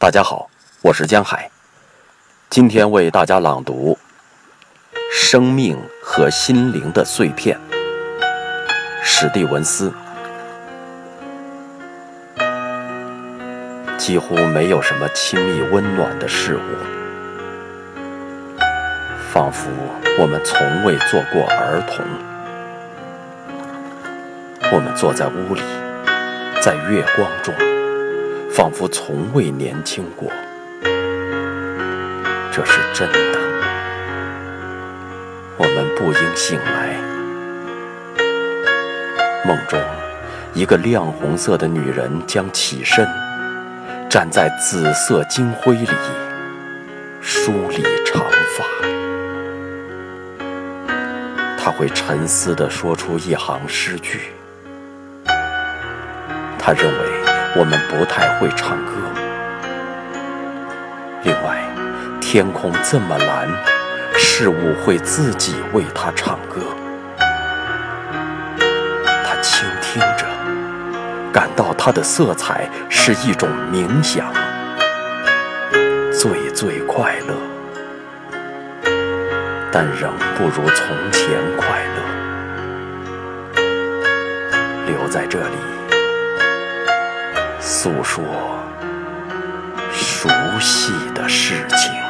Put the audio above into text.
大家好，我是江海，今天为大家朗读《生命和心灵的碎片》，史蒂文斯。几乎没有什么亲密温暖的事物，仿佛我们从未做过儿童。我们坐在屋里，在月光中。仿佛从未年轻过，这是真的。我们不应醒来。梦中，一个亮红色的女人将起身，站在紫色金辉里，梳理长发。她会沉思地说出一行诗句。她认为。我们不太会唱歌。另外，天空这么蓝，事物会自己为它唱歌。他倾听着，感到它的色彩是一种冥想，最最快乐，但仍不如从前快乐。留在这里。诉说熟悉的事情。